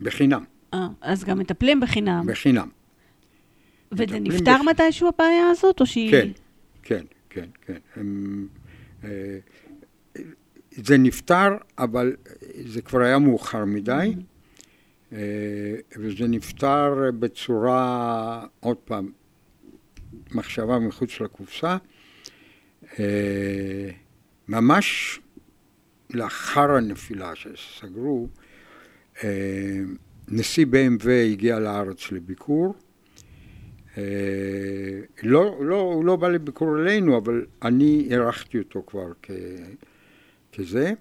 בחינם, אה, אז גם מטפלים בחינם. בחינם. וזה נפתר בח- מתישהו הבעיה הזאת, או שהיא... כן, כן, כן, כן. הם, אה, זה נפתר, אבל זה כבר היה מאוחר מדי, אה, וזה נפתר בצורה, עוד פעם, מחשבה מחוץ לקופסה. אה, ממש לאחר הנפילה שסגרו, נשיא BMW הגיע לארץ לביקור. אה, לא, לא, הוא לא בא לביקור אלינו, אבל אני אירחתי אותו כבר כזה,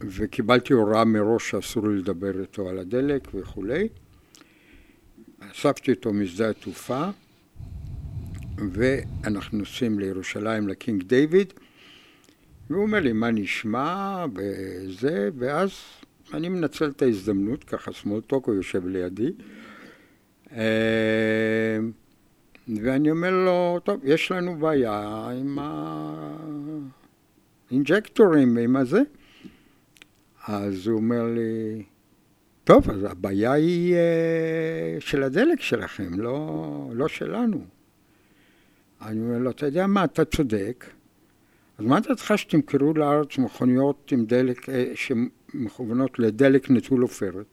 וקיבלתי הוראה מראש שאסור לי לדבר איתו על הדלק וכולי. אספתי אותו משדה התעופה, ואנחנו נוסעים לירושלים, לקינג דיוויד, והוא אומר לי, מה נשמע, וזה, ואז אני מנצל את ההזדמנות, ככה סמולטוק, הוא יושב לידי, ואני אומר לו, טוב, יש לנו בעיה עם האינג'קטורים, עם הזה. אז הוא אומר לי, טוב, אז הבעיה היא אה, של הדלק שלכם, לא, לא שלנו. אני אומר לו, אתה יודע מה, אתה צודק. אז מה דעתך שתמכרו לארץ מכוניות עם דלק, אה, שמכוונות לדלק נטול עופרת?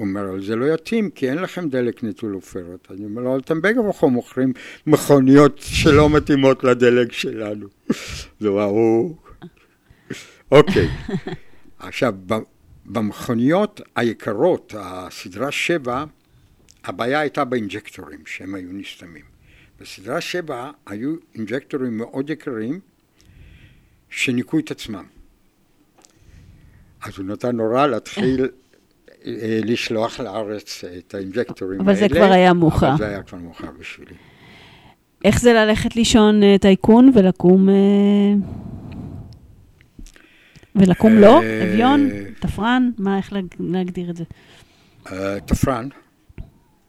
אומר, זה לא יתאים, כי אין לכם דלק נטול עופרת. אני אומר לו, אתם פה מוכרים מכוניות שלא מתאימות לדלק שלנו. זה ברור. אוקיי. עכשיו, במכוניות היקרות, הסדרה 7, הבעיה הייתה באינג'קטורים, שהם היו נסתמים. בסדרה 7 היו אינג'קטורים מאוד יקרים, שניקו את עצמם. אז הוא נתן הוראה להתחיל לשלוח לארץ את האינג'קטורים אבל האלה. זה כבר היה מאוחר. אבל זה היה כבר מאוחר בשבילי. איך זה ללכת לישון אה, טייקון ולקום... אה, ולקום לא? אה, אביון? תפרן? מה, איך להג- להגדיר את זה? תפרן,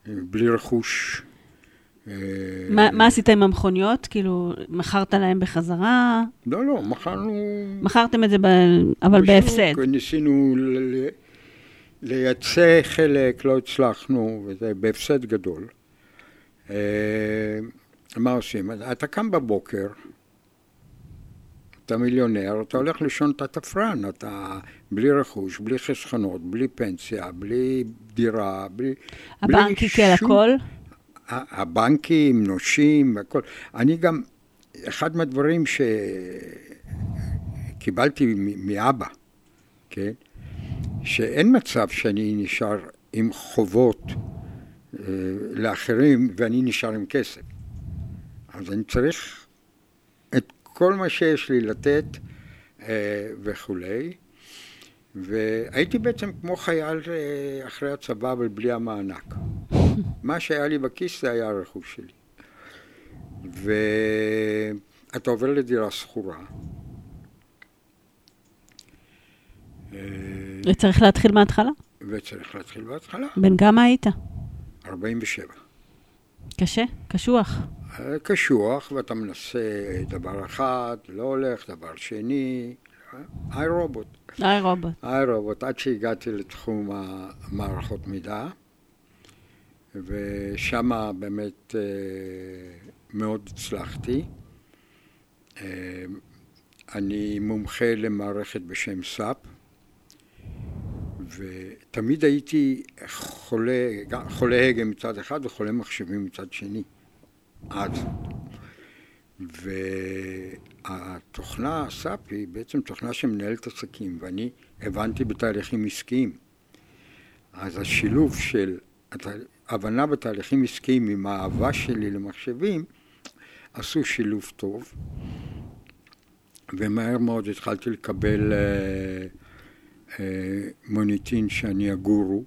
בלי רכוש. מה עשית עם המכוניות? כאילו, מכרת להם בחזרה? לא, לא, מכרנו... מכרתם את זה. אבל בהפסד. ניסינו לייצא חלק לא הצלחנו, וזה בהפסד גדול. אה, מה עושים? אתה קם בבוקר, אתה מיליונר, אתה הולך לישון אתה תפרן, אתה בלי רכוש, בלי חסכונות, בלי פנסיה, בלי דירה, בלי... הבנק יקל הכל? הבנקים, נושים, הכל. אני גם, אחד מהדברים שקיבלתי מאבא, כן? שאין מצב שאני נשאר עם חובות אה, לאחרים ואני נשאר עם כסף. אז אני צריך את כל מה שיש לי לתת אה, וכולי. והייתי בעצם כמו חייל אה, אחרי הצבא, אבל בלי המענק. מה שהיה לי בכיס זה היה הרכוש שלי. ואתה עובר לדירה שכורה. וצריך להתחיל מההתחלה? וצריך להתחיל מההתחלה. בן כמה היית? 47. קשה? קשוח? קשוח, ואתה מנסה דבר אחד, לא הולך, דבר שני, איי רובוט. איי רובוט. איי רובוט, עד שהגעתי לתחום המערכות מידע, ושם באמת אה, מאוד הצלחתי. אה, אני מומחה למערכת בשם SAP, ותמיד הייתי חולה, חולה הגה מצד אחד וחולה מחשבים מצד שני, אז. והתוכנה, SAP, היא בעצם תוכנה שמנהלת עסקים, ואני הבנתי בתהליכים עסקיים. אז השילוב של הבנה בתהליכים עסקיים עם האהבה שלי למחשבים, עשו שילוב טוב, ומהר מאוד התחלתי לקבל uh, מוניטין שאני הגורו.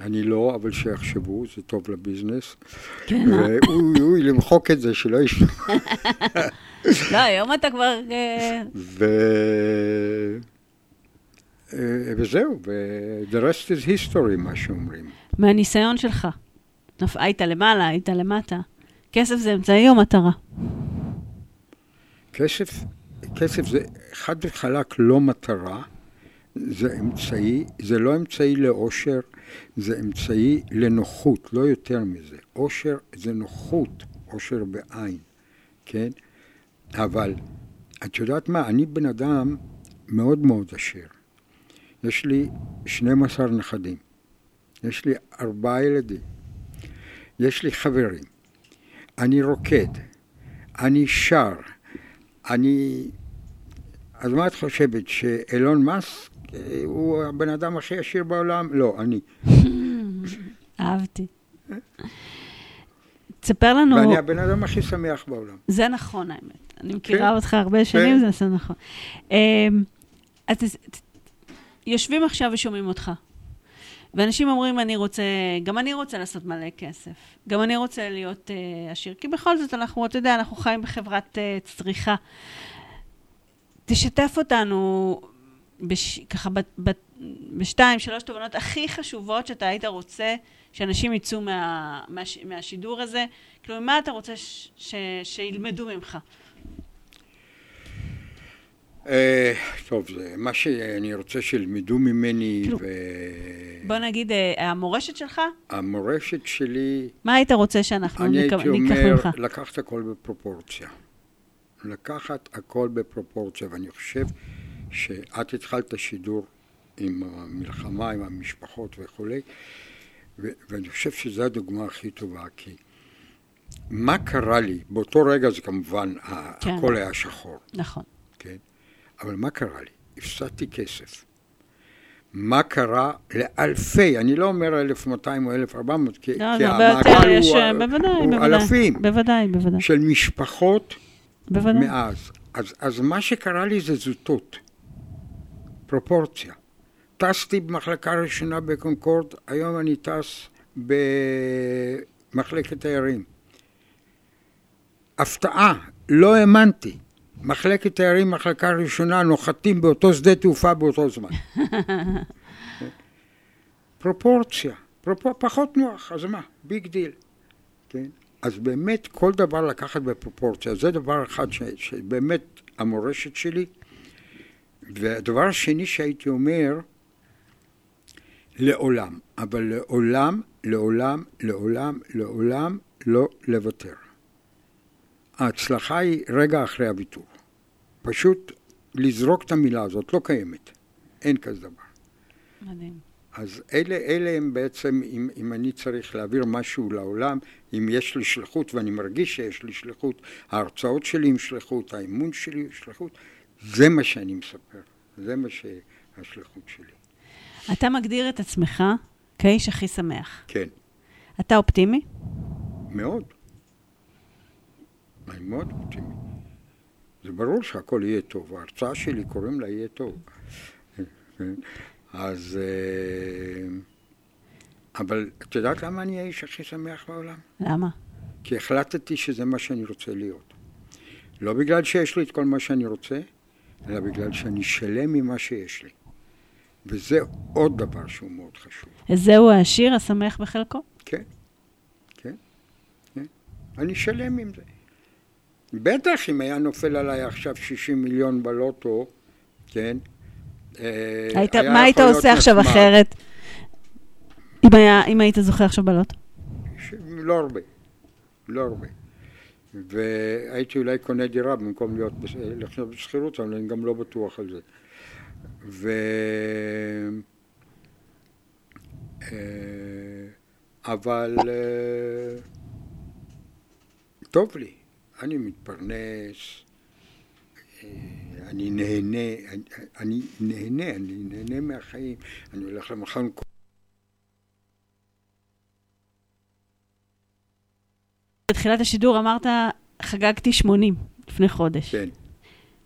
אני לא, אבל שיחשבו, זה טוב לביזנס. כן, אה? ואוי, אוי, למחוק את זה, שלא ישמעו. לא, היום אתה כבר... ו... וזהו, ו- the rest is history, מה שאומרים. מהניסיון שלך, היית למעלה, היית למטה. כסף זה אמצעי או מטרה? כסף, כסף זה חד וחלק לא מטרה, זה אמצעי, זה לא אמצעי לאושר, זה אמצעי לנוחות, לא יותר מזה. אושר זה נוחות, אושר בעין, כן? אבל את יודעת מה, אני בן אדם מאוד מאוד עשיר. יש לי 12 נכדים, יש לי ארבעה ילדים, יש לי חברים, אני רוקד, אני שר, אני... אז מה את חושבת, שאילון מאסק הוא הבן אדם הכי עשיר בעולם? לא, אני. אהבתי. תספר לנו... ואני הבן אדם הכי שמח בעולם. זה נכון, האמת. אני מכירה כן? אותך הרבה שנים, כן. זה נכון. אמ, אז יושבים עכשיו ושומעים אותך. ואנשים אומרים, אני רוצה, גם אני רוצה לעשות מלא כסף. גם אני רוצה להיות uh, עשיר. כי בכל זאת, אנחנו, אתה יודע, אנחנו חיים בחברת uh, צריכה. תשתף אותנו, בש, ככה, בשתיים, שלוש תובנות הכי חשובות שאתה היית רוצה שאנשים יצאו מה, מה, מהשידור הזה. כאילו, מה אתה רוצה ש, ש, שילמדו ממך? אה, טוב, זה מה שאני רוצה שילמדו ממני כאילו, ו... בוא נגיד, אה, המורשת שלך? המורשת שלי... מה היית רוצה שאנחנו ניקח ממך? אני הייתי אומר, לקחת הכל בפרופורציה. לקחת הכל בפרופורציה, ואני חושב שאת התחלת שידור עם המלחמה, עם המשפחות וכולי, ו- ואני חושב שזו הדוגמה הכי טובה, כי מה קרה לי, באותו רגע זה כמובן, כן. הכל היה שחור. נכון. אבל מה קרה לי? הפסדתי כסף. מה קרה לאלפי, אני לא אומר 1,200 או 1,400, כי, לא, כי המעגל הוא, יש, הוא, בוודאי, הוא בוודאי, אלפים בוודאי, בוודאי. של משפחות בוודאי. מאז. אז, אז מה שקרה לי זה זוטות, פרופורציה. טסתי במחלקה ראשונה בקונקורד, היום אני טס במחלקת תיירים. הפתעה, לא האמנתי. מחלקת תיירים, מחלקה ראשונה, נוחתים באותו שדה תעופה באותו זמן. פרופורציה, פרופור, פחות נוח, אז מה? big deal. כן? אז באמת כל דבר לקחת בפרופורציה, זה דבר אחד ש, שבאמת המורשת שלי. והדבר השני שהייתי אומר, לעולם, אבל לעולם, לעולם, לעולם, לעולם לא לוותר. ההצלחה היא רגע אחרי הוויתור. פשוט לזרוק את המילה הזאת, לא קיימת. אין כזה דבר. מדהים. אז אלה, אלה הם בעצם, אם, אם אני צריך להעביר משהו לעולם, אם יש לי שליחות, ואני מרגיש שיש לי שליחות, ההרצאות שלי עם שליחות, האימון שלי עם שליחות, זה מה שאני מספר. זה מה שהשליחות שלי. אתה מגדיר את עצמך כאיש הכי שמח. כן, אתה אופטימי? מאוד. אני מאוד אופטימי. זה ברור שהכל יהיה טוב. ההרצאה שלי קוראים לה יהיה טוב. אז... אה, אבל את יודעת למה אני האיש הכי שמח בעולם? למה? כי החלטתי שזה מה שאני רוצה להיות. לא בגלל שיש לי את כל מה שאני רוצה, אלא בגלל שאני שלם ממה שיש לי. וזה עוד דבר שהוא מאוד חשוב. זהו העשיר השמח בחלקו? כן, כן, כן. אני שלם עם זה. בטח אם היה נופל עליי עכשיו 60 מיליון בלוטו, כן? אה, היית, מה היית עושה עכשיו נחמד. אחרת? אם, היה, אם היית זוכה עכשיו בלוטו? ש- לא הרבה, לא הרבה. והייתי אולי קונה דירה במקום להיות, בש- לחיות בשכירות, אבל אני גם לא בטוח על זה. ו... אה, אבל אה, טוב לי, אני מתפרנס, אה, אני נהנה, אני, אני נהנה, אני נהנה מהחיים, אני הולך למכון בתחילת השידור אמרת, חגגתי 80 לפני חודש. כן,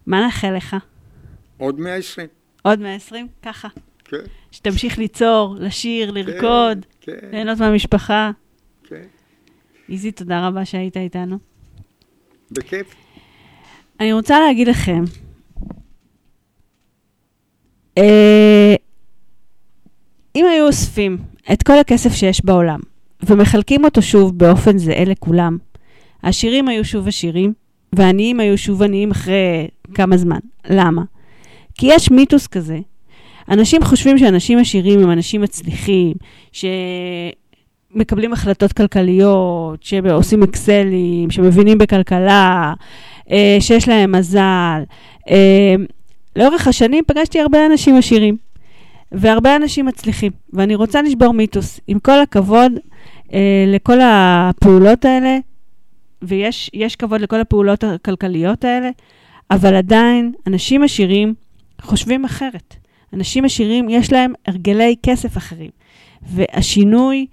מה נאחל לך? עוד 120, עוד 120? ככה. כן. שתמשיך ליצור, לשיר, לרקוד, כן, כן, ליהנות מהמשפחה. כן, איזי, תודה רבה שהיית איתנו. בכיף. אני רוצה להגיד לכם, אה, אם היו אוספים את כל הכסף שיש בעולם ומחלקים אותו שוב באופן זהה לכולם, העשירים היו שוב עשירים והעניים היו שוב עניים אחרי כמה זמן. למה? כי יש מיתוס כזה. אנשים חושבים שאנשים עשירים הם אנשים מצליחים, שמקבלים החלטות כלכליות, שעושים אקסלים, שמבינים בכלכלה, אה, שיש להם מזל. אה, לאורך השנים פגשתי הרבה אנשים עשירים, והרבה אנשים מצליחים, ואני רוצה לשבור מיתוס. עם כל הכבוד אה, לכל הפעולות האלה, ויש יש כבוד לכל הפעולות הכלכליות האלה, אבל עדיין אנשים עשירים חושבים אחרת. אנשים עשירים, יש להם הרגלי כסף אחרים. והשינוי,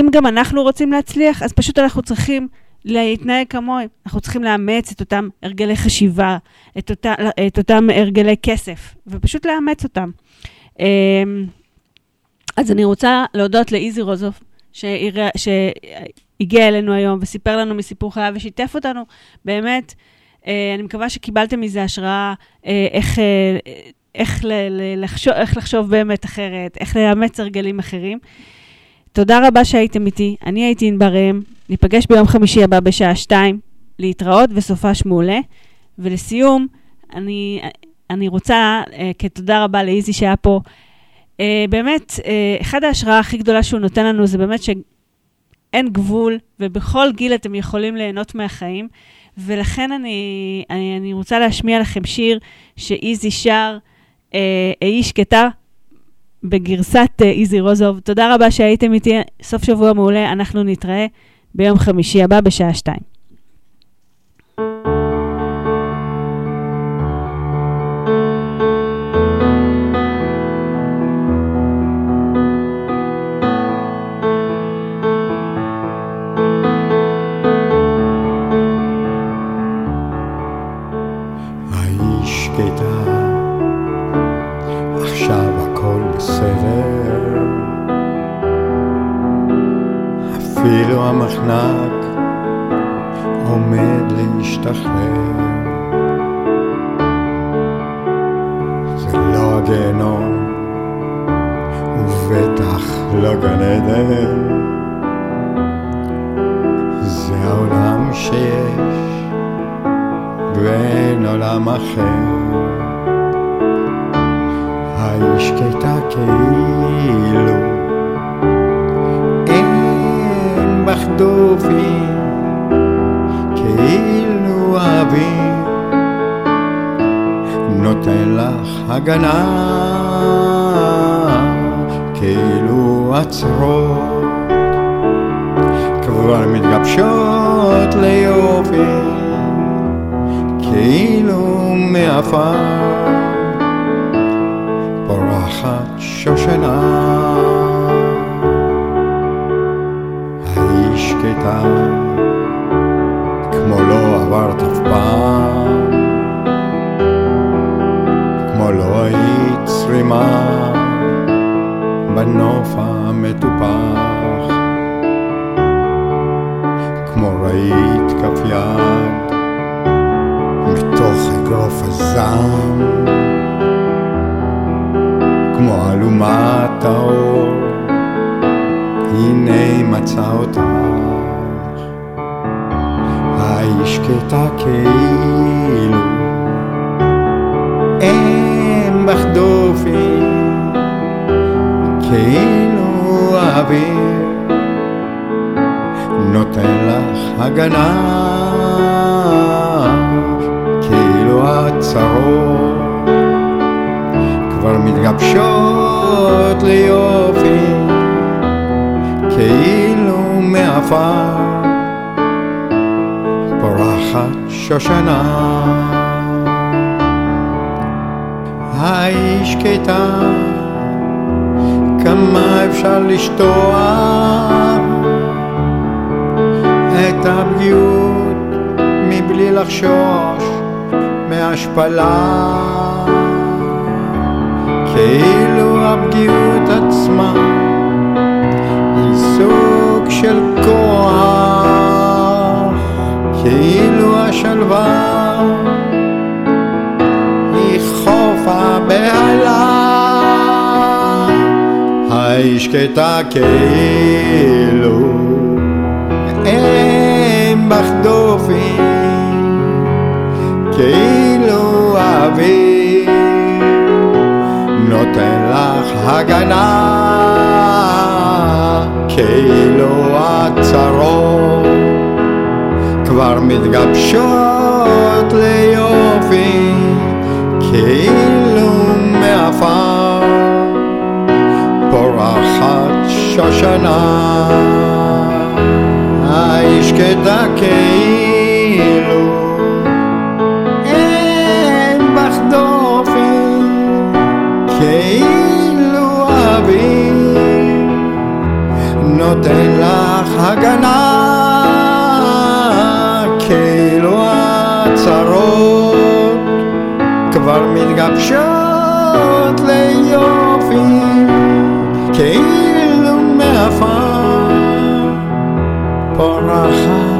אם גם אנחנו רוצים להצליח, אז פשוט אנחנו צריכים להתנהג כמוהם. אנחנו צריכים לאמץ את אותם הרגלי חשיבה, את, אותה, את אותם הרגלי כסף, ופשוט לאמץ אותם. אמ, אז אני רוצה להודות לאיזי שהרא- שהגיע אלינו היום וסיפר לנו מסיפור חייו ושיתף אותנו. באמת, אה, אני מקווה שקיבלתם מזה השראה אה, איך, אה, איך, לחשוב, איך לחשוב באמת אחרת, איך לאמץ הרגלים אחרים. תודה רבה שהייתם איתי, אני הייתי ענבר ראם, ניפגש ביום חמישי הבא בשעה שתיים, להתראות וסופש מעולה. ולסיום, אני, אני רוצה, אה, כתודה רבה לאיזי שהיה פה, אה, באמת, אה, אחד ההשראה הכי גדולה שהוא נותן לנו זה באמת שאין גבול, ובכל גיל אתם יכולים ליהנות מהחיים. ולכן אני, אני, אני רוצה להשמיע לכם שיר שאיזי שר, אה, "אהי שקטה", בגרסת אה, איזי רוזוב. תודה רבה שהייתם איתי, סוף שבוע מעולה, אנחנו נתראה ביום חמישי הבא בשעה שתיים. היי שקטה, אפילו המחנק עומד להשתחרר. זה לא הגיהנום, ובטח לא גן עדן. זה העולם שיש. ואין עולם אחר. היי שקטה כאילו דופי כאילו אוויר נותן לך הגנה כאילו עצרות כבר מתגבשות ליופי כאילו מעפר פורחת שושנה שקטה כמו לא עברת אף פעם כמו לא היית צרימה בנוף המטופח כמו ראית כף יד מתוך אגרוף הזעם כמו אלומת האור הנה מצא אותך שקטה כאילו. אין בך דופי כאילו אוויר נותן לך הגנה. כאילו הצרות כבר מתגבשות ליופי כאילו מעפר פורחת שושנה. היי שקטה כמה אפשר לשטוח את הפגיעות מבלי לחשוש מהשפלה? כאילו הפגיעות עצמה היא סוג של כוח כאילו השלווה היא חוף הבהלה היי שקטה כאילו אין בך דופי כאילו אוויר נותן לך הגנה כאילו הצרות כבר מתגבשות ליופי כאילו מעפר. פורחת שושנה האיש שקטה כאילו אין בך דופי כאילו אוויר נותן לך כבר מתגבשות ליופי כאילו מעפר פורחת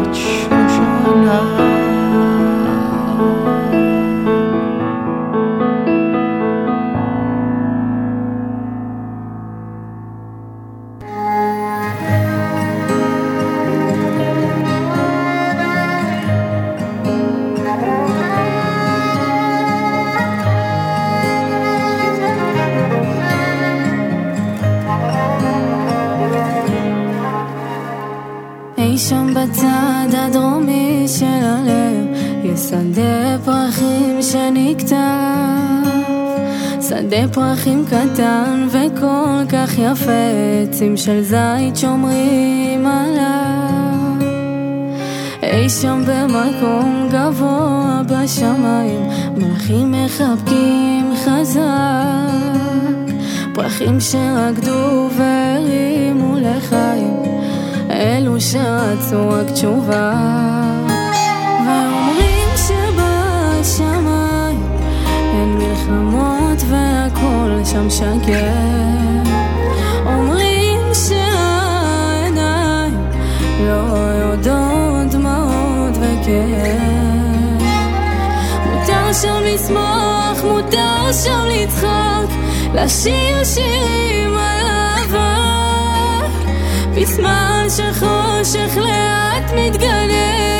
פרחים קטן וכל כך יפה עצים של זית שומרים עליו. אי שם במקום גבוה בשמיים מלאכים מחבקים חזק. פרחים שרקדו והרימו לחיים אלו שרצו רק תשובה שם שקט. אומרים שהעיניים לא יודעות דמעות וכאב מותר שם לשמוח, מותר שם לצחוק לשיר שירים על אהבה. בזמן שחושך לאט מתגלה